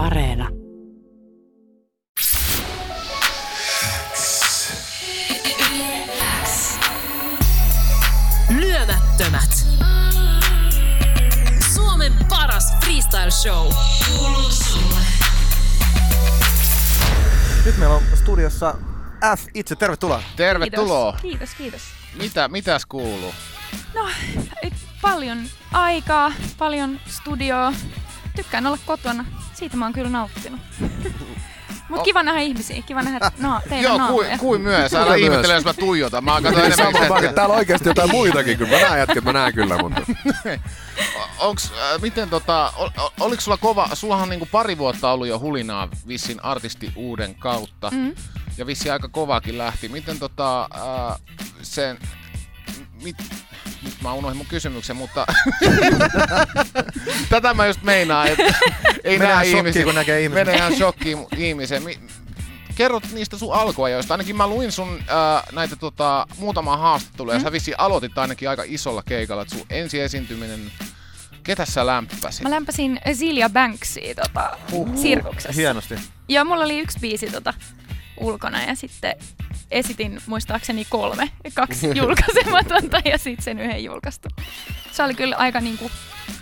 Areena. Lyömättömät. Suomen paras freestyle show. Nyt meillä on studiossa F itse, tervetuloa. Tervetuloa. Kiitos, kiitos. kiitos. Mitä, mitäs kuuluu? No, paljon aikaa, paljon studioa. Tykkään olla kotona. Siitä mä oon kyllä nauttinut. Mut kiva nähdä ihmisiä, kiva nähdä no, teidän Joo, kuin, kuin myös. Älä Kyllä ihmettele, jos mä tuijotan. Mä katson enemmän Sama, että täällä on oikeasti jotain muitakin, kyllä mä näen jätket, mä näen kyllä, mutta onks, äh, miten tota, ol, ol- oliks sulla kova, sullahan on niinku pari vuotta ollut jo hulinaa vissin artisti uuden kautta. Mm. Ja vissi aika kovakin lähti. Miten tota, äh, sen, mit, nyt mä unohdin mun kysymyksen, mutta tätä mä just meinaan, että ei näe ihmisiä. kun näkee ihmisen. Menee ihan shokkiin ihmisen. Mi- kerrot niistä sun alkuajoista. Ainakin mä luin sun äh, näitä tota, muutamaa haastattelua, ja sä vissiin aloitit ainakin aika isolla keikalla, että sun ensi esiintyminen, ketä sä lämpäsit? Mä lämpäsin Zilia Banksia tota, sirkuksessa. Hienosti. Joo, mulla oli yksi biisi tota, ulkona ja sitten esitin muistaakseni kolme, kaksi julkaisematonta ja sitten sen yhden julkaistu. Se oli kyllä aika niinku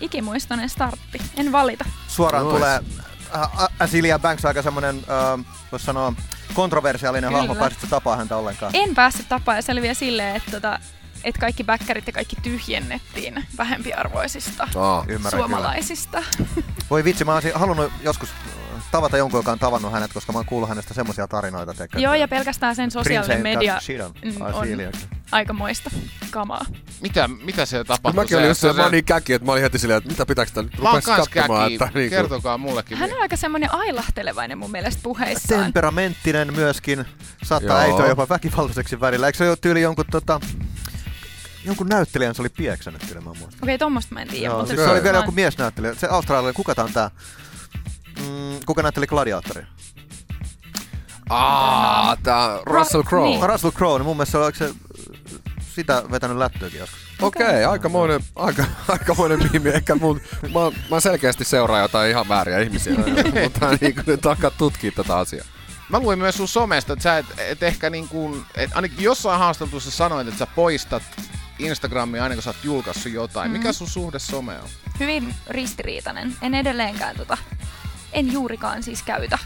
ikimuistoinen startti, en valita. Suoraan Nois. tulee äh, Asilia Banks aika semmonen, äh, voisi sanoa, kontroversiaalinen Kyllä. hahmo. Pääsitkö tapaa häntä ollenkaan? En päässyt tapaan ja se oli vielä silleen, että, tota, että kaikki bäkkärit ja kaikki tyhjennettiin vähempiarvoisista Ymmärrän suomalaisista. kyllä. Voi vitsi, mä olisin halunnut joskus äh, tavata jonkun, joka on tavannut hänet, koska mä oon kuullut hänestä semmoisia tarinoita. Teikö, Joo, ja pelkästään sen sosiaalinen media mm, mm, on aikamoista kamaa. Mitä, mitä se tapahtui? Mäkin olin just se, mä olin niin käki, että mä olin heti silleen, että mitä pitääkö nyt Mä oon rupes kans katsomaan, käki. että niinku, Kertokaa mullekin. Hän on aika semmoinen ailahtelevainen mun mielestä puheissaan. Temperamenttinen myöskin. Saattaa äityä jopa väkivaltaiseksi välillä. Eikö se ole tyyli jonkun tota, jonkun näyttelijän se oli pieksänyt kyllä, mä muistan. Okei, tommosta mä en tiedä. Joo, mutta siis se oli vielä joku miesnäyttelijä. Se australialainen, kuka tää on tää? Mm, kuka näytteli Gladiatoria? Aa, tää Russell Crowe. Niin. Russell Crowe, niin mun mielestä se oliko se sitä vetänyt lättöäkin joskus. Okei, okay, aikamoinen, aika, aikamoinen miimi. Ehkä mun, mä, mä selkeästi seuraan jotain ihan vääriä ihmisiä, mutta niin kuin nyt alkaa tutkia tätä asiaa. Mä luin myös sun somesta, että sä et, et ehkä niin kuin, et ainakin jossain haastattelussa sanoit, että sä poistat Instagramia aina kun sä oot julkaissut jotain. Mhm. Mikä sun suhde some on? Hyvin ristiriitainen. En edelleenkään tota, en juurikaan siis käytä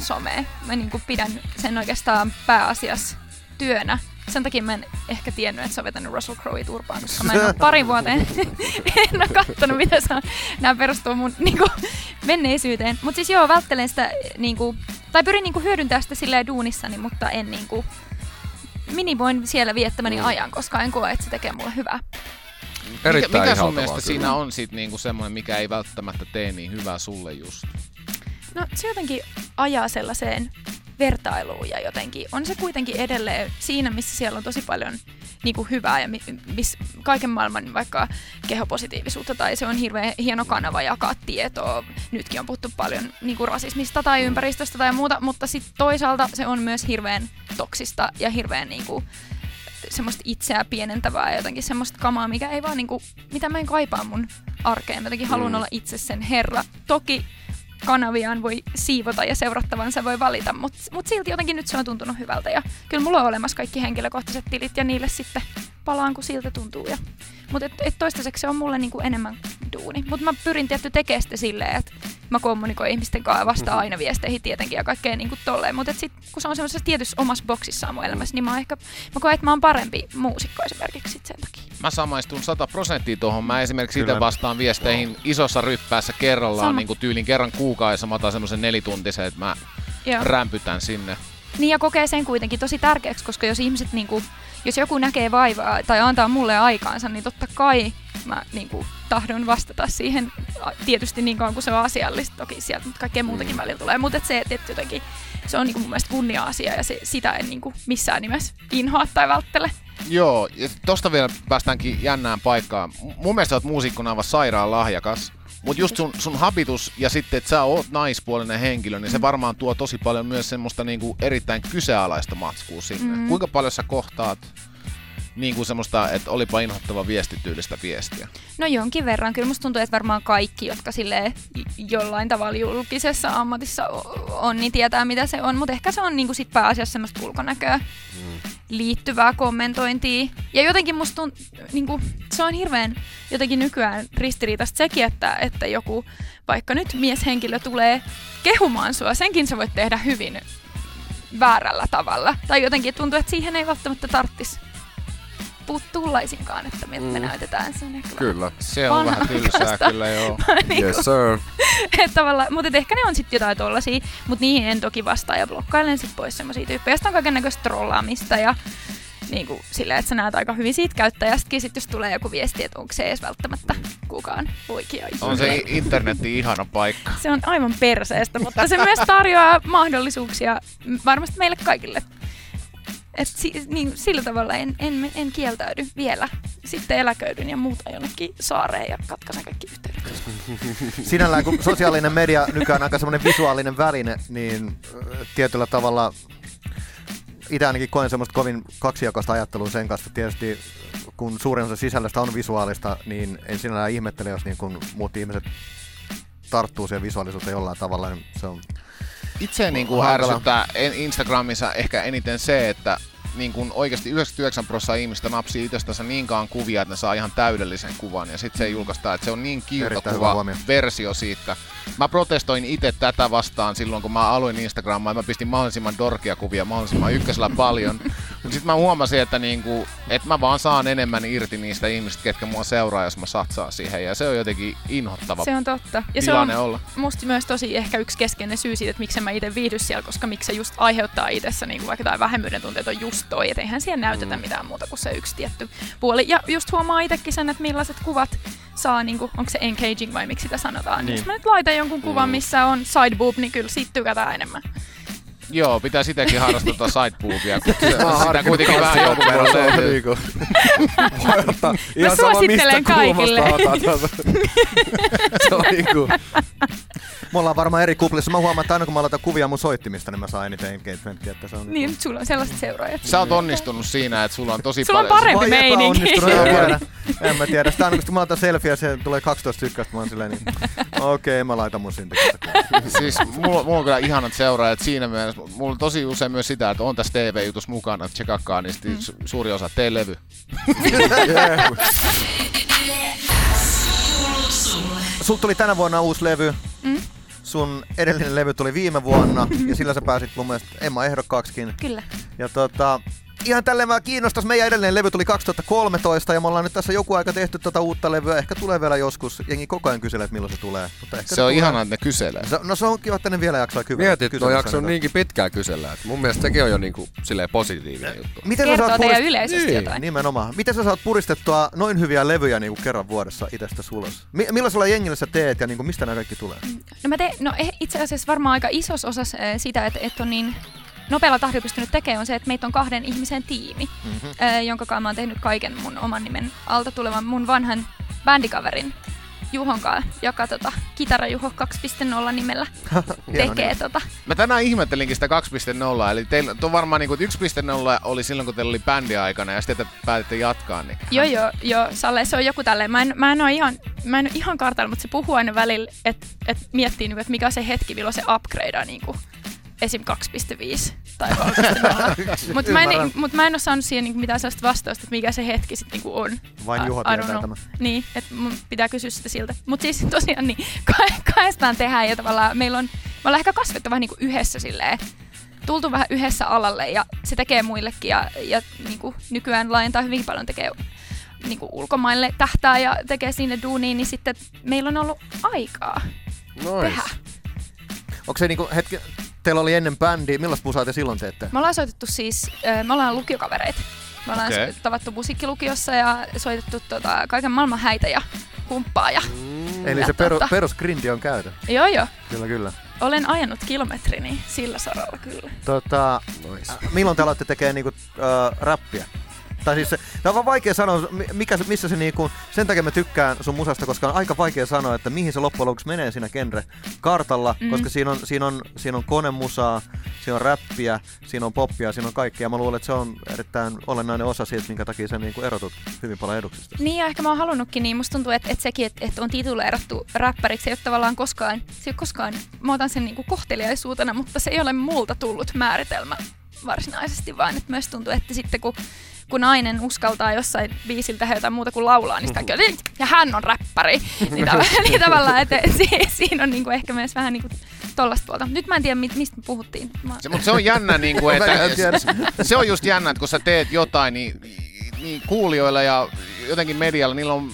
somea. Mä niinku pidän sen oikeastaan pääasiassa työnä. Sen takia mä en ehkä tiennyt, että sä oot vetänyt Russell Crowe turpaan, koska mä en ole pari vuoteen en ole kattonut, mitä se on. Nämä perustuu mun niinku, menneisyyteen. Mutta siis joo, välttelen sitä, niinku, tai pyrin niinku hyödyntämään sitä silleen duunissani, mutta en niinku, minimoin siellä viettämäni Mm. ajan, koska en koe, että se tekee mulle hyvää. Mikä, Erittäin mikä sun ihaltavaa mielestä kyllä. siinä on sit niinku semmoinen, mikä ei välttämättä tee niin hyvää sulle just? No se jotenkin ajaa sellaiseen vertailuun ja jotenkin on se kuitenkin edelleen siinä, missä siellä on tosi paljon niin kuin hyvää ja mi- miss, kaiken maailman vaikka kehopositiivisuutta tai se on hirveän hieno kanava jakaa tietoa. Nytkin on puhuttu paljon niin kuin rasismista tai ympäristöstä tai muuta, mutta sitten toisaalta se on myös hirveän toksista ja hirveän niin kuin, semmoista itseä pienentävää ja jotenkin semmoista kamaa, mikä ei vaan niinku, mitä mä en kaipaa mun arkeen. Mä jotenkin haluan Mm. olla itse sen herra. Toki kanaviaan voi siivota ja seurattavansa voi valita, mutta mut silti jotenkin nyt se on tuntunut hyvältä. Ja kyllä mulla on olemassa kaikki henkilökohtaiset tilit ja niille sitten palaan, kun siltä tuntuu. Ja, mutta et, et toistaiseksi se on mulle niinku enemmän duuni. Mutta mä pyrin tietty tekemään sitä silleen, että mä kommunikoin ihmisten kanssa ja vastaan aina viesteihin tietenkin ja kaikkea niinku tolleen. Mutta sitten kun se on semmoisessa tietyssä omassa boksissaan mun elämässä, niin mä, oon ehkä, mä koen, että mä oon parempi muusikko esimerkiksi sit sen takia. Mä samaistun 100 prosenttia tuohon. Mä esimerkiksi itse vastaan viesteihin isossa ryppäässä kerrallaan, Sama. niin kuin tyylin kerran kuukaudessa. Mä otan semmoisen nelituntisen, että mä Joo. rämpytän sinne. Niin ja kokee sen kuitenkin tosi tärkeäksi, koska jos ihmiset niinku, jos joku näkee vaivaa tai antaa mulle aikaansa, niin totta kai mä niinku, tahdon vastata siihen tietysti niin kauan kuin se on asiallista. Toki sieltä nyt kaikkea muutakin välillä tulee, mutta et se, että et jotenkin se on niinku mun mielestä kunnia-asia ja se, sitä en niinku missään nimessä inhoa tai välttele. Joo, ja tosta vielä päästäänkin jännään paikkaan. M- Mun mielestä oot muusikkona aivan sairaan lahjakas. Mutta just sun, sun habitus ja sitten, että sä oot naispuolinen henkilö, niin se varmaan tuo tosi paljon myös semmoista niinku erittäin kyseenalaista matskua sinne. Mm. Kuinka paljon sä kohtaat niin kuin semmoista, että olipa inhottava viestityylistä viestiä? No jonkin verran. Kyllä musta tuntuu, että varmaan kaikki, jotka sille jollain tavalla julkisessa ammatissa on, niin tietää mitä se on. Mutta ehkä se on niinku sit pääasiassa semmoista ulkonäköä liittyvää kommentointia. Ja jotenkin musta tunt, niinku, se on hirveän jotenkin nykyään ristiriitaista sekin, että, että joku vaikka nyt mieshenkilö tulee kehumaan sua, senkin sä voit tehdä hyvin väärällä tavalla. Tai jotenkin tuntuu, että siihen ei välttämättä tarttisi puuttuu laisinkaan, että me Mm. näytetään. Se on ehkä Kyllä. Se on vähän tylsää kyllä, joo. niinku, Yes sir. et tavallaan, mutta et ehkä ne on sitten jotain tollasia, mutta niihin en toki vastaa ja blokkailen sit pois semmosia tyyppejä. Sitten on kaiken näköistä trollaamista ja niin kuin silleen, että sä näet aika hyvin siitä käyttäjästäkin, sit jos tulee joku viesti, että onko se edes välttämättä kukaan oikea ihminen. On se internetti ihana paikka. Se on aivan perseestä, mutta se myös tarjoaa mahdollisuuksia varmasti meille kaikille. Et si, niin, sillä tavalla en, en, en kieltäydy vielä. Sitten eläköidyn ja muutan jonnekin saareen ja katkaisen kaikki yhteydet. Sinällään kun sosiaalinen media nykyään on aika semmoinen visuaalinen väline, niin tietyllä tavalla itse ainakin koen semmoista kovin kaksijakoista ajattelua sen kanssa. Tietysti kun suurin osa sisällöstä on visuaalista, niin en sinällään ihmettele, jos niin kun muut ihmiset tarttuu siihen visuaalisuuteen jollain tavalla. Niin se on Itse niin kuin ärsyttää Instagramissa ehkä eniten se, että niin kuin oikeasti 99 prosenttia ihmistä napsii itsestänsä niinkaan kuvia, että ne saa ihan täydellisen kuvan. Ja sitten se julkaistaan, että se on niin kiiltokuva versio siitä. Mä protestoin itse tätä vastaan silloin, kun mä aloin Instagramaa. Mä pistin mahdollisimman dorkia kuvia mahdollisimman ykkösellä paljon. Mutta sitten mä huomasin, että, niinku, että mä vaan saan enemmän irti niistä ihmistä, ketkä mua seuraa, jos mä satsaan siihen. Ja se on jotenkin inhottava Se on totta. Ja se on olla. musta myös tosi ehkä yksi keskeinen syy siitä, että miksi mä itse viihdy siellä, koska miksi se just aiheuttaa itsessä niin vaikka jotain vähemmyyden tunteita on just toi, että eihän siellä näytetä mitään muuta kuin se yksi tietty puoli. Ja just huomaa itsekin sen, että millaiset kuvat saa, niin kuin, onko se engaging vai miksi sitä sanotaan. Niin. Niin. Jos mä nyt laitan jonkun kuvan, missä on side boob, niin kyllä siitä tykätään enemmän. Joo, pitää sitäkin harrastaa tuota sideboobia, kun Mä sitä kuitenkin vähän jonkun sitä, verran löytyy. Voi ottaa ihan sama, suosittelen mistä kaikille. kulmasta otat. se on niinku... Me ollaan varmaan eri kuplissa. Mä huomaan, että aina kun mä laitan kuvia mun soittimista, niin mä saan eniten engagementia. Että se on Niin, sulla on sellaiset seuraajat. Sä oot onnistunut siinä, että sulla on tosi Sulla on paljon... parempi Vai meininki. epäonnistunut, en mä tiedä. Sitä aina kun mä laitan selfie ja se tulee 12 tykkäystä, mä oon silleen niin, okei, okay, mä laitan mun syntikistä. Siis mulla, mulla on kyllä ihanat seuraajat siinä mielessä. Mulla on tosi usein myös sitä, että on tässä TV-jutus mukana, että tsekakkaa, niin mm. suuri osa tee levy. Sul tuli tänä vuonna uusi levy. Mm? Sun edellinen levy tuli viime vuonna ja sillä sä pääsit mun mielestä Emma ehdokkaaksikin. Kyllä. Ja tota, ihan tälleen mä kiinnostas. Meidän edellinen levy tuli 2013 ja me ollaan nyt tässä joku aika tehty tota uutta levyä. Ehkä tulee vielä joskus. Jengi koko ajan kyselee, että milloin se tulee. Mutta ehkä Se on tulee. ihanaa, että ne kyselee. Se, no se on kiva, että ne vielä jaksaa kyllä. Mietit, että on kysellä jaksanut sen. niinkin pitkään kysellä. Mun mielestä sekin on jo niinku silleen positiivinen juttu. Miten sä Kertoo saat teidän purist- yleisöstä Niin, jotain. Nimenomaan. Miten sä saat puristettua noin hyviä levyjä niin kuin kerran vuodessa itsestä ulos? Mi- millaisella jengillä sä teet ja niin kuin mistä nämä kaikki tulee? No, mä teen, no eh- itse asiassa varmaan aika isos osa eh, sitä, että, että on niin nopealla tahdilla pystynyt tekemään, on se, että meitä on kahden ihmisen tiimi, Mhm. mm-hmm. jonka kanssa mä oon tehnyt kaiken mun oman nimen alta tulevan mun vanhan bändikaverin Juhon kanssa, joka tota, Kitara Juho 2.0 nimellä tekee tota. Mä tänään ihmettelinkin sitä 2.0, eli teillä on varmaan niinku, että 1.0 oli silloin, kun teillä oli bändi aikana ja sitten te päätitte jatkaa. Niin Joo, joo, joo, Salle, se on joku tälleen. Mä en, mä en ole ihan, mä en ole ihan kartalla, mutta se puhuu aina välillä, että et miettii, niinku, että mikä on se hetki, milloin se upgradeaa niinku, esim. 2.5 tai 3.0. Mutta mä, en, mut mä en ole saanut siihen niinku mitään sellaista vastausta, että mikä se hetki sitten niinku on. Vain Juho tietää tämä. Niin, että mun pitää kysyä sitä siltä. Mutta siis tosiaan niin, ka- kahdestaan tehdään ja tavallaan meillä on, me ollaan ehkä kasvettu vähän niinku yhdessä silleen, tultu vähän yhdessä alalle ja se tekee muillekin ja, ja niinku nykyään laajentaa hyvin paljon tekee niinku ulkomaille tähtää ja tekee sinne duuniin, niin sitten meillä on ollut aikaa Nois. tehdä. Onko se niinku hetki, teillä oli ennen bändi, millaista musaa te silloin teette? Me ollaan soitettu siis, me ollaan lukiokavereita. Me ollaan okay. tavattu musiikkilukiossa ja soitettu tota, kaiken maailman häitä ja humppaa ja Eli Ja se peru, tota- perusgrindi on käyty. joo joo. Kyllä, kyllä. Olen ajanut kilometrini sillä saralla kyllä. Tota, Nois. milloin te aloitte tekemään niinku, äh, räppiä? Tai siis se, tää on vaan vaikea sanoa, mi- mikä, missä se niinku, sen takia mä tykkään sun musasta, koska on aika vaikea sanoa, että mihin se loppujen lopuksi menee siinä genre kartalla, mm. koska siinä on, siinä, on, siinä on konemusaa, siinä on räppiä, siinä on poppia, siinä on kaikkea. Mä luulen, että se on erittäin olennainen osa siitä, minkä takia sä niinku erotut hyvin paljon eduksesta. Niin ja ehkä mä oon halunnutkin, niin musta tuntuu, että, että sekin, että, että on tituleerattu räppäriksi, ei ole tavallaan koskaan, se ei ole koskaan, mä otan sen niinku kohteliaisuutena, mutta se ei ole multa tullut määritelmä varsinaisesti, vaan että myös tuntuu, että sitten kun kun nainen uskaltaa jossain biisillä tehdä jotain muuta kuin laulaa, niin sitä kyllä, ja hän on räppäri. Niin, tav- niin tavallaan, että si- siinä on niinku ehkä myös vähän niinku tollasta puolta. Nyt mä en tiedä, mi- mistä me puhuttiin. Mä... Se, mutta se on jännä, niin tiedä. että, se on just jännä, että kun sä teet jotain, niin, niin kuulijoilla ja jotenkin medialla, niillä on,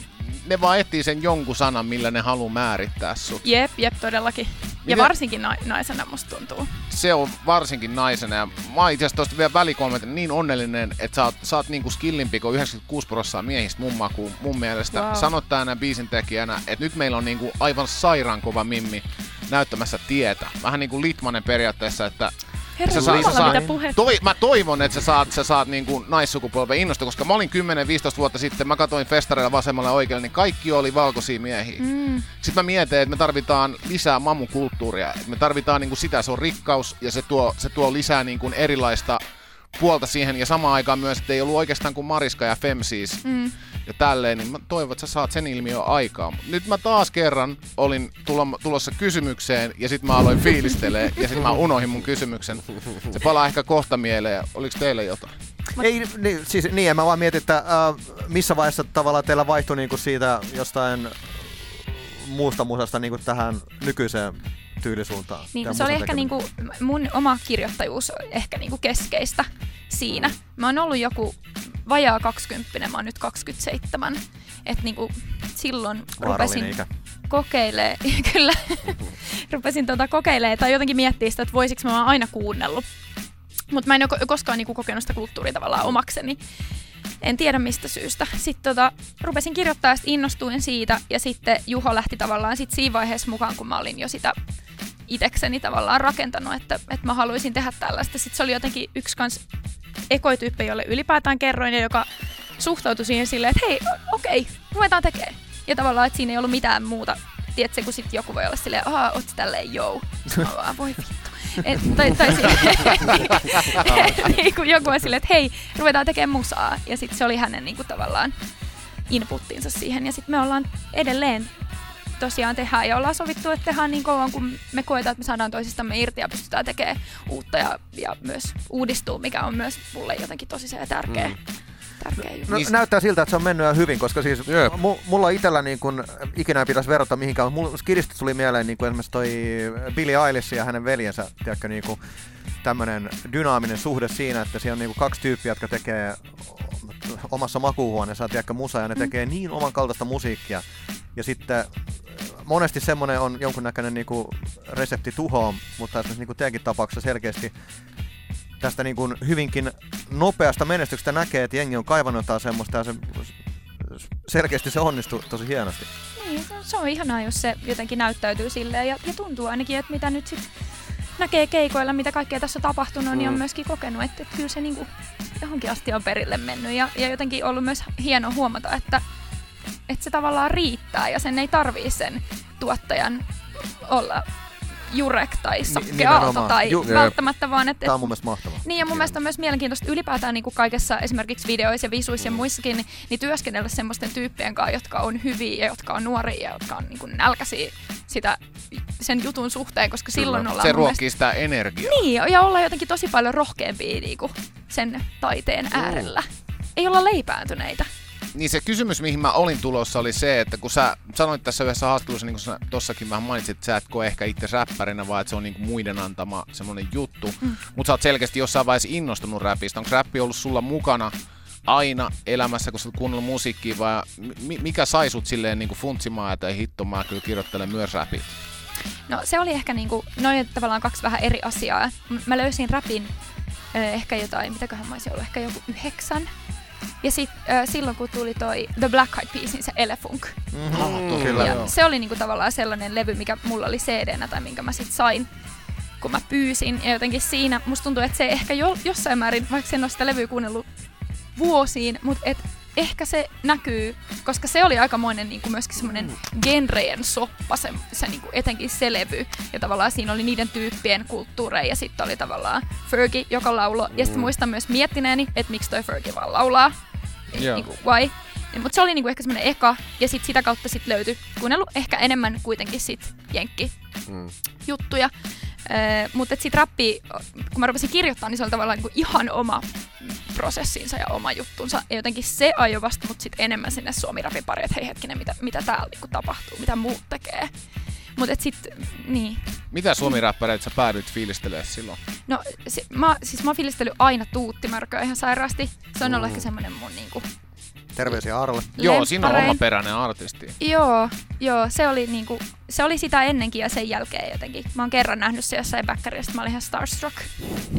ne vaan etsii sen jonkun sanan, millä ne haluaa määrittää sut. Jep, jep, todellakin. Ja Miten- varsinkin na- naisena musta tuntuu. Se on varsinkin naisena. Ja mä oon itse asiassa tosta vielä välikommentin niin onnellinen, että sä oot, sä oot niinku skillimpi kuin 96 prosenttia miehistä mun makuun, mun mielestä. Wow. Sanot tänä biisin tekijänä, että nyt meillä on niinku aivan sairaan kova mimmi näyttämässä tietä. Vähän niinku Litmanen periaatteessa, että Herra Sä saat- sä saat-. Toi, mä toivon, että sä saat, sä saat niin kuin naissukupolven innosta, koska mä olin 10-15 vuotta sitten, mä katsoin festareilla vasemmalla ja oikealla, niin kaikki oli valkoisia miehiä. Mm. Sitten mä mietin, että me tarvitaan lisää mamukulttuuria. Me tarvitaan niin kuin sitä, se on rikkaus ja se tuo, se tuo lisää niin kuin erilaista puolta siihen. Ja samaan aikaan myös, että ei ollut oikeastaan kuin Mariska ja Fem siis Mm. ja tälleen, niin mä toivon, että sä saat sen ilmiön aikaan. Mut Nyt mä taas kerran olin tulo- tulossa kysymykseen ja sitten mä aloin fiilistelee ja sitten mä unohin mun kysymyksen. Se palaa ehkä kohta mieleen. Oliko teille jotain? Ei, niin, siis, niin, en mä vaan mietin, että äh, missä vaiheessa tavallaan teillä vaihtui niinku siitä jostain muusta musasta niinku tähän nykyiseen tyylisuuntaan. Niin, se oli ehkä niinku, mun oma kirjoittajuus on ehkä niinku keskeistä siinä. Mä oon ollut joku vajaa 20, mä oon nyt 27. Että niinku silloin rupesin ikä. kokeilee, kyllä, rupesin tota kokeilee tai jotenkin miettiä sitä, että voisiko mä oon aina kuunnellut. Mutta mä en ole ko- koskaan niinku kokenut sitä kulttuuria tavallaan omakseni. En tiedä mistä syystä. Sitten tota, rupesin kirjoittaa ja innostuin siitä ja sitten Juho lähti tavallaan sit siinä vaiheessa mukaan, kun mä olin jo sitä itekseni tavallaan rakentanut, että, että mä haluaisin tehdä tällaista. Sitten se oli jotenkin yksi kans ekoityyppi, jolle ylipäätään kerroin ja joka suhtautui siihen silleen, että hei, okei, ruvetaan tekemään. Ja tavallaan, että siinä ei ollut mitään muuta. Tiedätkö, kun sitten joku voi olla silleen, ahaa, oot tälleen, joo. Mä vaan, voi vittu. Et, tai, tai silleen, niin kuin joku on silleen, että hei, ruvetaan tekemään musaa. Ja sitten se oli hänen niin kuin, tavallaan inputtinsa siihen. Ja sitten me ollaan edelleen tosiaan tehdään ja ollaan sovittu, että tehdään niin kauan, kun me koetaan, että me saadaan toisistamme irti ja pystytään tekemään uutta ja, ja myös uudistuu, mikä on myös mulle jotenkin tosi se tärkeä, mm. Tärkeä juttu. No, Niistä- näyttää siltä, että se on mennyt ihan hyvin, koska siis Jep. mu- mulla itsellä niin kun, ikinä ei pitäisi verrata mihinkään, mutta mulla skidistä tuli mieleen niin kuin esimerkiksi toi Billy Eilish ja hänen veljensä, tiedätkö, niin kuin tämmönen dynaaminen suhde siinä, että siellä on niin kuin kaksi tyyppiä, jotka tekee omassa makuuhuoneessa, tiedätkö, musa, ja ne tekee niin oman kaltaista musiikkia. Ja sitten monesti semmoinen on jonkunnäköinen niinku resepti tuhoon, mutta esimerkiksi niinku teidänkin tapauksessa selkeästi tästä niinku hyvinkin nopeasta menestyksestä näkee, että jengi on kaivannut jotain semmoista ja se selkeästi se onnistui tosi hienosti. Niin, se- on ihanaa, jos se jotenkin näyttäytyy silleen ja, ja tuntuu ainakin, että mitä nyt sit näkee keikoilla, mitä kaikkea tässä on tapahtunut, niin on Mm. myöskin kokenut, että, että kyllä se niinku johonkin asti on perille mennyt ja, ja jotenkin ollut myös hieno huomata, että, että se tavallaan riittää ja sen ei tarvii sen tuottajan olla Jurek tai Sakke nimenomaan. Aalto tai Ju- välttämättä vaan, että, Tämä on mun mielestä mahtavaa. niin ja mun mielestä on myös mielenkiintoista ylipäätään niin kuin kaikessa esimerkiksi videoissa ja visuissa ja muissakin, niin, niin työskennellä semmoisten tyyppien kanssa, jotka on hyviä ja jotka on nuoria ja jotka on niin kuin nälkäisiä sitä, sen jutun suhteen, koska silloin ollaan Se ruokkii sitä energiaa. Niin, ja olla jotenkin tosi paljon rohkeampia niin kuin sen taiteen äärellä. Ei olla leipääntyneitä. Niin se kysymys, mihin mä olin tulossa, oli se, että kun sä sanoit tässä yhdessä haastattelussa, niin kuin sä tossakin vähän mainitsit, että sä et koe ehkä itse räppärinä, vaan että se on niin kuin muiden antama semmoinen juttu. Mm. Mutta sä oot selkeästi jossain vaiheessa innostunut räpistä. Onko räppi ollut sulla mukana aina elämässä, kun sä oot kuunnellut musiikkia, vai mi- mikä sai sut silleen niin kuin funtsimaan, että ei hitto, mä kyllä kirjoittelen myös räpit? No se oli ehkä niinku, noin tavallaan kaksi vähän eri asiaa. M- Mä löysin rapin ö, ehkä jotain, mitäköhän mä olisin ollut, ehkä joku yhdeksän. Ja sit ö, silloin kun tuli toi The Black Eyed Peasin se Elefunk. Mm, kyllä. Ja joo. se oli niinku tavallaan sellainen levy, mikä mulla oli cd tai minkä mä sit sain kun mä pyysin. Ja jotenkin siinä musta tuntuu, että se ehkä jo, jossain määrin, vaikka en ole sitä levyä kuunnellut vuosiin, mutta et ehkä se näkyy, koska se oli aikamoinen niin kuin myöskin semmoinen genreen soppa, se, se niin kuin etenkin se levy. Ja tavallaan siinä oli niiden tyyppien kulttuureja ja sitten oli tavallaan Fergie, joka laulo. Ja sitten muistan myös miettineeni, että miksi toi Fergie vaan laulaa. Joo. Niin kuin, why? Mutta se oli niinku ehkä semmoinen eka, ja sit sitä kautta sit löytyi kuunnellut ehkä enemmän kuitenkin sit jenkki Mm. juttuja. Öö, mutta sitten rappi, kun mä rupesin kirjoittamaan, niin se oli tavallaan niinku ihan oma prosessinsa ja oma juttunsa. Ja jotenkin se ajoi vasta mut sit enemmän sinne suomirapin pariin, että hei hetkinen, mitä, mitä täällä niinku tapahtuu, mitä muut tekee. Mutta et sit, niin. Mitä suomi-räppäreitä sä päädyit fiilistelemään silloin? No, si, mä, siis mä oon fiilistellyt aina tuuttimörköä ihan sairaasti. Se on ollut ehkä semmonen mun niinku Terveisiä Arle. Joo, siinä on lempparein. oma peräinen artisti. Joo, joo, se oli niinku, se oli sitä ennenkin ja sen jälkeen jotenkin. Mä oon kerran nähnyt se jossain bäkkärissä, mä olin ihan starstruck.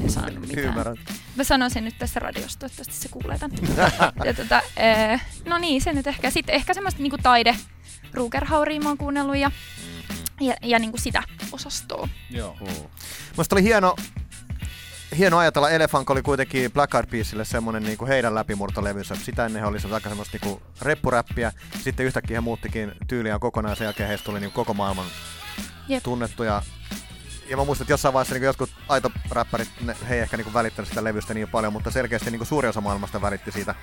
En sanonut mitään. Ymmärrän. Mä sanoin sen nyt tässä radiosta, toivottavasti se kuulee tän. ja tota, ee, no niin, se nyt ehkä. Sitten ehkä semmoista niinku taide, Rugerhauria mä oon kuunnellut ja, ja, ja niinku sitä osastoa. Joo. Musta oli hieno, hieno ajatella, Elefunk oli kuitenkin Black Eyed Peasille semmonen niinku heidän läpimurtolevynsä. Sitä ennen he oli se aika semmoista niinku reppuräppiä. Sitten yhtäkkiä he muuttikin tyyliään kokonaan sen jälkeen heistä tuli niinku koko maailman Jep. tunnettuja. Ja mä muistan, että jossain vaiheessa niinku jotkut aito räppärit, ne, he ei ehkä niinku välittänyt sitä levystä niin paljon, mutta selkeästi niinku suuri osa maailmasta välitti siitä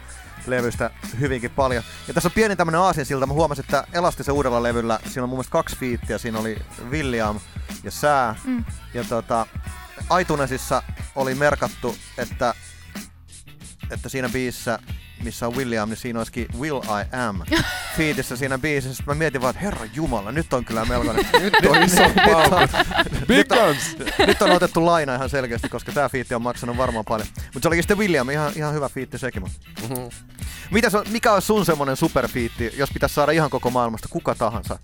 levystä hyvinkin paljon. Ja tässä on pieni tämmönen aasinsilta. Mä huomasin, että Elastisen uudella levyllä siinä on mun mielestä kaksi fiittiä. Siinä oli William ja Sää. Mm. Ja tota, iTunesissa oli merkattu, että, että siinä biisissä, missä on William, niin siinä olisikin Will I Am fiitissä siinä biisissä. Sitten mä mietin vaan, että herra jumala, nyt on kyllä melkoinen. nyt on iso paukut. Big guns! nyt on otettu laina ihan selkeästi, koska tämä fiitti on maksanut varmaan paljon. Mutta se olikin sitten William, ihan, ihan hyvä fiitti sekin. Mhm. Mitäs on, mikä on sun semmonen superfiitti, jos pitäisi saada ihan koko maailmasta kuka tahansa?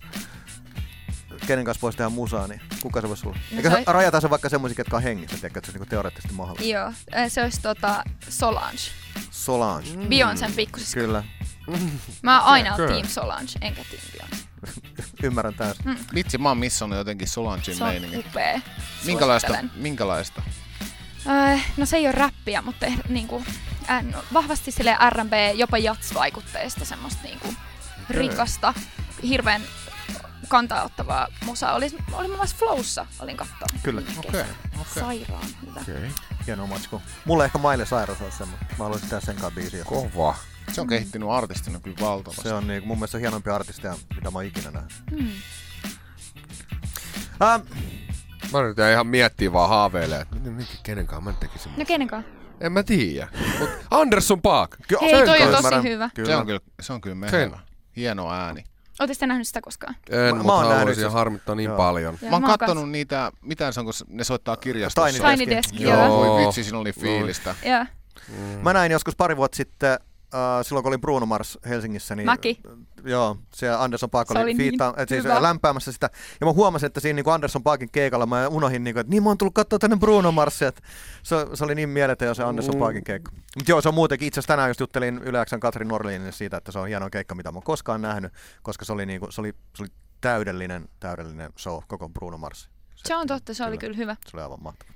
Kenen kanssa voisi tehdä musaa, niin kuka se voisi sulla? No Eikä se- se... rajata se vaikka semmoisia, jotka on hengissä, tiedätkö, että se on niinku teoreettisesti mahdollista. Joo, se olisi tota Solange. Solange. Mm. Beyoncén pikkusisko. Kyllä, Mä oon aina ollut Team Solange, enkä Team Beyoncé. ymmärrän täysin. Vitsi, mä oon missannut jotenkin Solangein Se on meiningin. upea. Minkälaista? Minkälaista? Äh, no se ei ole räppiä, mutta eh, niinku, äh, no, vahvasti sille R&B, jopa jats-vaikutteista, semmoista niinku, rikasta, hirveän kantaa ottavaa musaa. Oli, oli muun muassa Flowssa, olin katsoa. Kyllä. Okei, okei. Sairaan hyvä. Okei. Hieno matsku. Mulle ehkä Miley Cyrus olisi semmoinen. Mä haluaisin tehdä sen kanssa biisiä. Kova. Se on kehittynyt artistina kyllä valtavasti. Se on niinku, mun mielestä hienompia artisteja, mitä mä oon ikinä nähnyt. Hmm. Ähm, Mä yritän ihan miettiä vaan haaveilee, että miten kenenkaan mä tekisin. No kenenkaan? En mä tiedä. Mut Anderson Paak. ky- Hei, toi on kanssa tosi ymmärrän. hyvä. Kyllä. Se on kyllä, se on kyllä mehevä. Hieno ääni. Ootte te nähnyt sitä koskaan? En, Mä- mä, oon nähnyt ja siis- harmittaa niin Joo. paljon. Joo, Mä oon kattonut niitä, mitä se on, kun ne soittaa kirjastossa. Tiny Tiny Desk. Joo. joo. Voi vitsi, siinä oli fiilistä. Joo. Mä näin joskus pari vuotta sitten, äh, silloin kun olin Bruno Mars Helsingissä, niin Mäkin. Joo, se Anderson Paak Se oli, oli fiitta, niin et siis hyvä. lämpäämässä sitä. Ja mä huomasin, että siinä niin Anderson Paakin keikalla mä unohin, niin kuin, että niin mä oon tullut katsoa tänne Bruno Marsia. Että se, se, oli niin mieletön jo se Anderson Mm. Paakin keikka. Mutta joo, se on muutenkin. Itse asiassa tänään just juttelin Yleäksän Katrin Norlinille siitä, että se on hieno keikka, mitä mä oon koskaan nähnyt, koska se oli, niin kuin, se oli, se oli täydellinen, täydellinen show, koko Bruno Mars. Se on totta, se oli kyllä hyvä. Se oli aivan mahtava.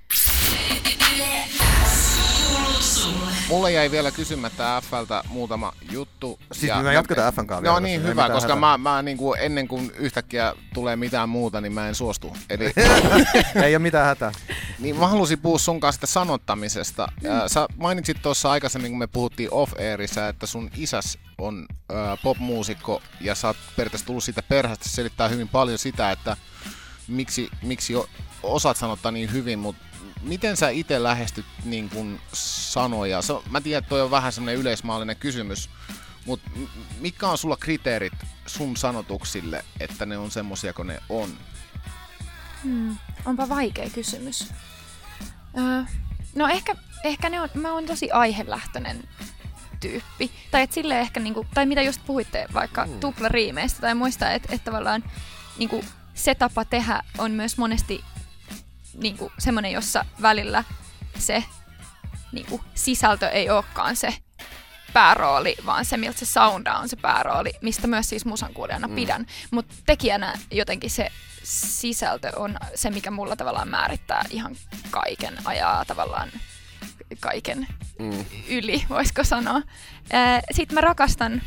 Mulle jäi vielä kysymättä Fltä muutama juttu. Siis me jatketaan Fn kanssa No vielä, niin, hyvä, koska hätää. mä, mä niinku, ennen kuin yhtäkkiä tulee mitään muuta, niin mä en suostu. Eli ei ole mitään hätää. niin mä halusin puhua sun kanssa sitä sanottamisesta. Mm. Sä mainitsit tuossa aikaisemmin, kun me puhuttiin off-airissa, että sun isäs on äh, popmuusikko ja sä oot periaatteessa tullut siitä perheestä. Se selittää hyvin paljon sitä, että miksi, miksi osaat sanottaa niin hyvin, mutta miten sä itse lähestyt niin kun sanoja? Se, mä tiedän, että toi on vähän semmoinen yleismaallinen kysymys, mutta mitkä on sulla kriteerit sun sanotuksille, että ne on semmosia kuin ne on? Hmm. Onpa vaikea kysymys. Öö, no ehkä, ehkä ne on, mä oon tosi aihelähtöinen tyyppi. Tai et sille ehkä, niinku, tai mitä just puhuitte vaikka mm. tuplariimeistä tai muista, että et tavallaan niinku, se tapa tehdä on myös monesti niinku, semmoinen, jossa välillä se niinku, sisältö ei olekaan se päärooli, vaan se, miltä se sounda on se päärooli, mistä myös siis musan kuulijana mm. pidän. Mutta tekijänä jotenkin se sisältö on se, mikä mulla tavallaan määrittää ihan kaiken, ajaa tavallaan kaiken Mm. yli, voisiko sanoa. Sitten mä rakastan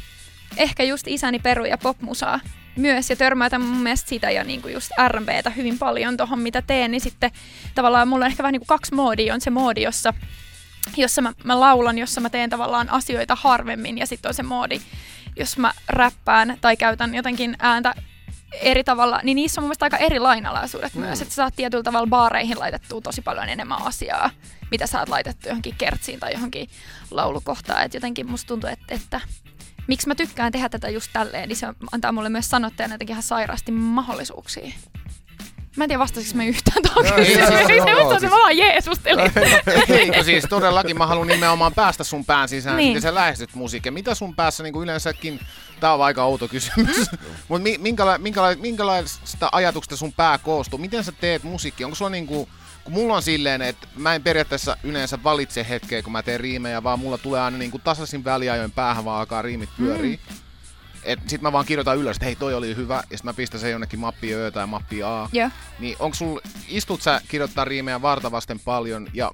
ehkä just isäni peru- ja popmusaa myös ja törmäytän mun mielestä sitä ja niinku just R&Btä hyvin paljon tuohon mitä teen, niin sitten tavallaan mulla on ehkä vähän niinku kaksi moodia. On se moodi, jossa, jossa mä, mä laulan, jossa mä teen tavallaan asioita harvemmin ja sitten on se moodi, jos mä räppään tai käytän jotenkin ääntä eri tavalla, niin niissä on mun mielestä aika eri lainalaisuudet mm. myös, että sä saat tietyllä tavalla baareihin laitettua tosi paljon enemmän asiaa, mitä sä oot laitettu johonkin kertsiin tai johonkin laulukohtaan, että jotenkin musta tuntuu, että, että miksi mä tykkään tehdä tätä just tälleen, niin se antaa mulle myös sanottajana jotenkin ihan sairaasti mahdollisuuksia. Mä en tiedä vastasiko mä yhtään tuohon siis- kysymykseen. joo, Se on se siis- vaan jeesustelin. Eikö siis todellakin, mä haluan nimenomaan päästä sun pään sisään, Niin. niin. miten sä lähestyt musiikkia. Mitä sun päässä niin yleensäkin, tää on aika outo kysymys, Mm. mutta minkäla, minkäla, minkälaista ajatuksesta sun pää koostuu? Miten sä teet musiikkia? Onko sulla niinku, kun mulla on silleen, että mä en periaatteessa yleensä valitse hetkeä, kun mä teen riimejä, vaan mulla tulee aina niinku tasaisin väliajoin päähän, vaan alkaa riimit pyörii. Mm. Et sit mä vaan kirjoitan ylös, että hei toi oli hyvä, ja sit mä pistän sen jonnekin mappiin Ö tai mappiin A. Joo. Niin onko sul, istut sä kirjoittaa riimejä vartavasten paljon ja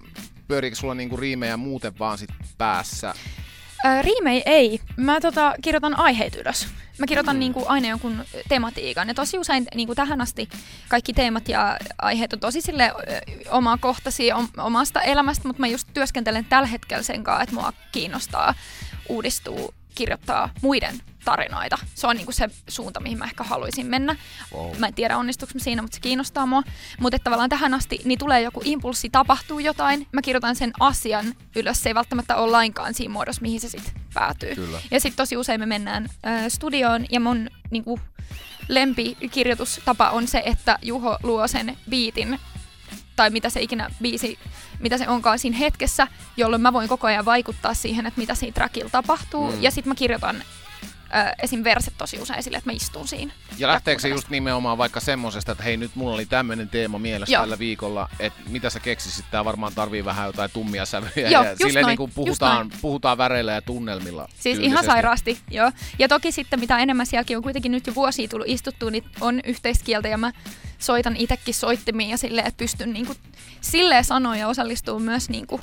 pyöriikö sulla niinku riimejä muuten vaan sit päässä? Ö, riimei ei. Mä tota, kirjoitan aiheet ylös. Mä kirjoitan mm. niinku aina jonkun tematiikan. Ja tosi usein niinku tähän asti kaikki teemat ja aiheet on tosi sille omakohtaisia om, omasta elämästä, mutta mä just työskentelen tällä hetkellä sen kanssa, että mua kiinnostaa uudistua, kirjoittaa muiden tarinoita. Se on niinku se suunta, mihin mä ehkä haluaisin mennä. Wow. Mä en tiedä onnistuuko mä siinä, mutta se kiinnostaa mua. Mutta tavallaan tähän asti niin tulee joku impulssi, tapahtuu jotain. Mä kirjoitan sen asian ylös. Se ei välttämättä ole lainkaan siinä muodossa, mihin se sitten päätyy. Kyllä. Ja sitten tosi usein me mennään äh, studioon ja mun niinku, lempikirjoitustapa on se, että Juho luo sen biitin tai mitä se ikinä biisi, mitä se onkaan siinä hetkessä, jolloin mä voin koko ajan vaikuttaa siihen, että mitä siinä trackilla tapahtuu. Mm. Ja sitten mä kirjoitan esim. verset tosi usein sille, että mä istun siinä. Ja lähteekö se just nimenomaan vaikka semmosesta, että hei nyt mulla oli tämmönen teema mielessä Joo. tällä viikolla, että mitä sä keksisit, tää varmaan tarvii vähän jotain tummia sävyjä Joo, ja silleen noin, just puhutaan, puhutaan väreillä ja tunnelmilla. Siis ihan tyylisesti. sairaasti, joo. Ja toki sitten mitä enemmän sielläkin on kuitenkin nyt jo vuosia tullut istuttua, niin on yhteiskieltä ja mä soitan itsekin soittimiin ja silleen, että pystyn niinku silleen sanoa ja osallistuu myös niinku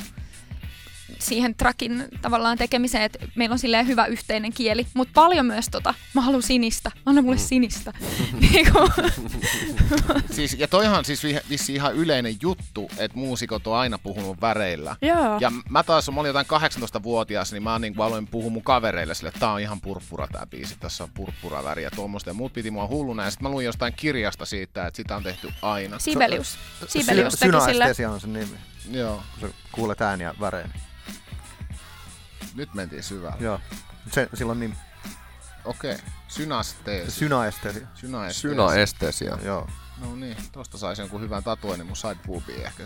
siihen trackin tavallaan tekemiseen, että meillä on silleen hyvä yhteinen kieli, mutta paljon myös tota, mä haluan sinistä, anna mulle sinistä. niinku, Siis, ja toihan siis vi- vissi ihan yleinen juttu, että muusikot on aina puhunut väreillä. joo. Ja mä taas, mä olin jotain 18-vuotias, niin mä niin aloin puhua mun kavereille sille, että tää on ihan purppura tää biisi, tässä on purppura väriä tuommoista. Ja muut piti mua hulluna ja sitten mä luin jostain kirjasta siitä, että sitä on tehty aina. Sibelius. Sibelius Sy- teki sille. Synaestesia on sen nimi, Joo, kun sä kuulet ääniä väreen. Nyt mentiin syvälle. Joo. Se, silloin nimi. Okei, synasteesi. Synaestesia. Synaesteesi. Synaestesia. Joo. No niin, tosta saisi jonkun hyvän tatuoinnin mun side boobiin ehkä.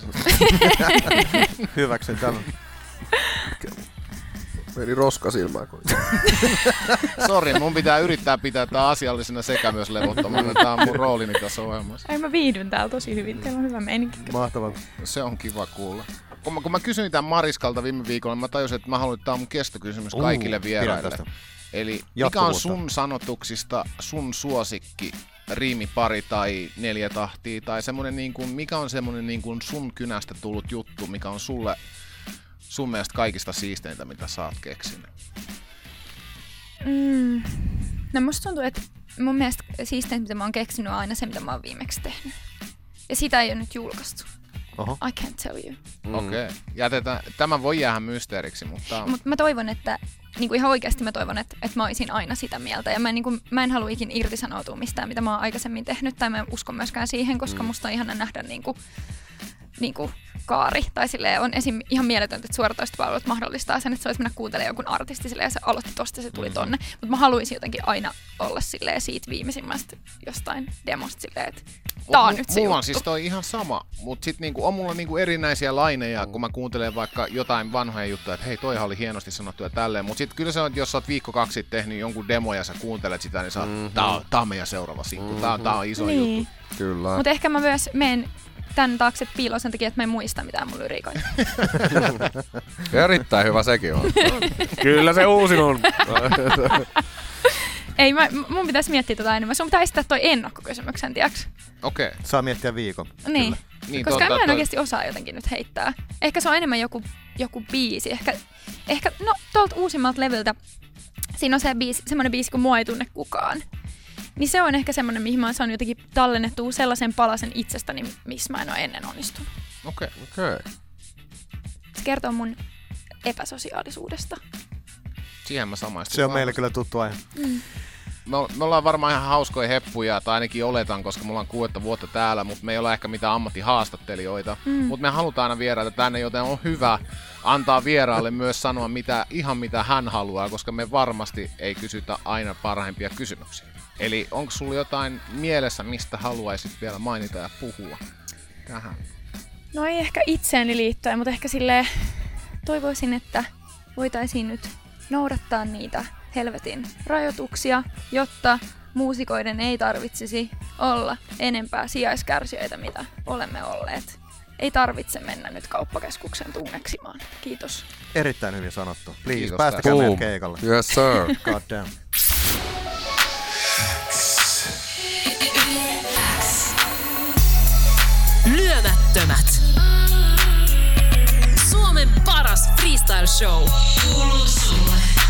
Hyväksyn tämän. Meni roska silmään. Kun... Sori, mun pitää yrittää pitää tää asiallisena sekä myös levottomana. Tää on mun roolini tässä ohjelmassa. Ai mä viihdyn täällä tosi hyvin, teillä on hyvä meininki. Mahtavaa. Se on kiva kuulla. Kun mä, kun mä kysyin tämän Mariskalta viime viikolla, mä tajusin, että mä haluan, että tää on mun kestokysymys kaikille vieraille. Eli mikä on sun sanotuksista sun suosikki riimipari tai neljä tahtia tai semmonen niin kuin, mikä on semmonen niin kuin sun kynästä tullut juttu, mikä on sulle sun mielestä kaikista siisteintä, mitä sä oot keksinyt? Mm. No musta tuntuu, että mun mielestä siisteintä, mitä mä oon keksinyt, on aina se, mitä mä oon viimeksi tehnyt. Ja sitä ei ole nyt julkaistu. Oho. I can't tell you. Mm. Okei. Okay. Jätetään, tämä voi jäädä mysteeriksi, mutta... Mutta mä toivon, että niin kuin ihan oikeasti mä toivon, että, että mä olisin aina sitä mieltä. Ja mä, niin kuin, mä en halua ikin irtisanoutua mistään, mitä mä oon aikaisemmin tehnyt. Tai mä en usko myöskään siihen, koska mm. musta on ihana nähdä niin kuin, niin kuin kaari. Tai silleen on esim. ihan mieletöntä, että suoratoistopalvelut mahdollistaa sen, että se olisi mennä kuuntelemaan jonkun artisti silleen, ja se aloitti tosta ja se tuli tonne. Mutta mä haluaisin jotenkin aina olla silleen siitä viimeisimmästä jostain demosta silleen, että tää on nyt se Mulla on juttu. siis toi ihan sama, mutta sit niinku, on mulla niinku erinäisiä laineja, kun mä kuuntelen vaikka jotain vanhoja juttuja, että hei toihan oli hienosti sanottu ja tälleen, mutta sit kyllä se on, että jos sä oot viikko kaksi sitten tehnyt jonkun demo ja sä kuuntelet sitä, niin sä oot, Mhm. tää, on, tää on meidän seuraava sinkku, tää, on- tää on iso Niin. juttu. Kyllä. Mutta ehkä mä myös menen tän taakse piiloon sen takia, että mä en muista mitään mun lyrikoita. Erittäin hyvä sekin on. Kyllä se uusin on. Ei, mä, mun pitäisi miettiä tätä enemmän. Sun pitää esittää toi ennakkokysymyksen, tiiäks? Okei, okay. Saa miettiä viikon. Niin. Kyllä. niin Koska totta, mä en toi- oikeasti osaa jotenkin nyt heittää. Ehkä se on enemmän joku, joku biisi. Ehkä ehkä, no tuolta uusimmalta levyltä, siinä on se biisi, semmoinen biisi kuin Mua ei tunne kukaan. Niin se on ehkä semmoinen, mihin mä oon saanut jotenkin tallennettua sellaisen palasen itsestäni, missä mä en ole ennen onnistunut. Okei. Okay. Okei. Okay. Se kertoo mun epäsosiaalisuudesta. Siihen mä samaistun. Se on meille kyllä tuttu aihe. me, me ollaan varmaan ihan hauskoja heppuja, tai ainakin oletan, koska me ollaan kuutta vuotta täällä, mutta me ei olla ehkä mitään ammattihaastattelijoita. Mm. Mutta me halutaan aina vieraita tänne, joten on hyvä antaa vieraalle myös sanoa mitä, ihan mitä hän haluaa, koska me varmasti ei kysytä aina parhaimpia kysymyksiä. Eli onko sulla jotain mielessä, mistä haluaisit vielä mainita ja puhua tähän? No ei ehkä itseeni liittyen, mutta ehkä sille toivoisin, että voitaisiin nyt noudattaa niitä helvetin rajoituksia, jotta muusikoiden ei tarvitsisi olla enempää sijaiskärsijöitä, mitä olemme olleet. Ei tarvitse mennä nyt kauppakeskuksen tungeksimaan. Kiitos. Erittäin hyvin sanottu. Please, Kiitos päästäkää meidät keikalle. Yes sir. God damn. Lyömättömät. Suomen paras freestyle show. Kuuluu sulle.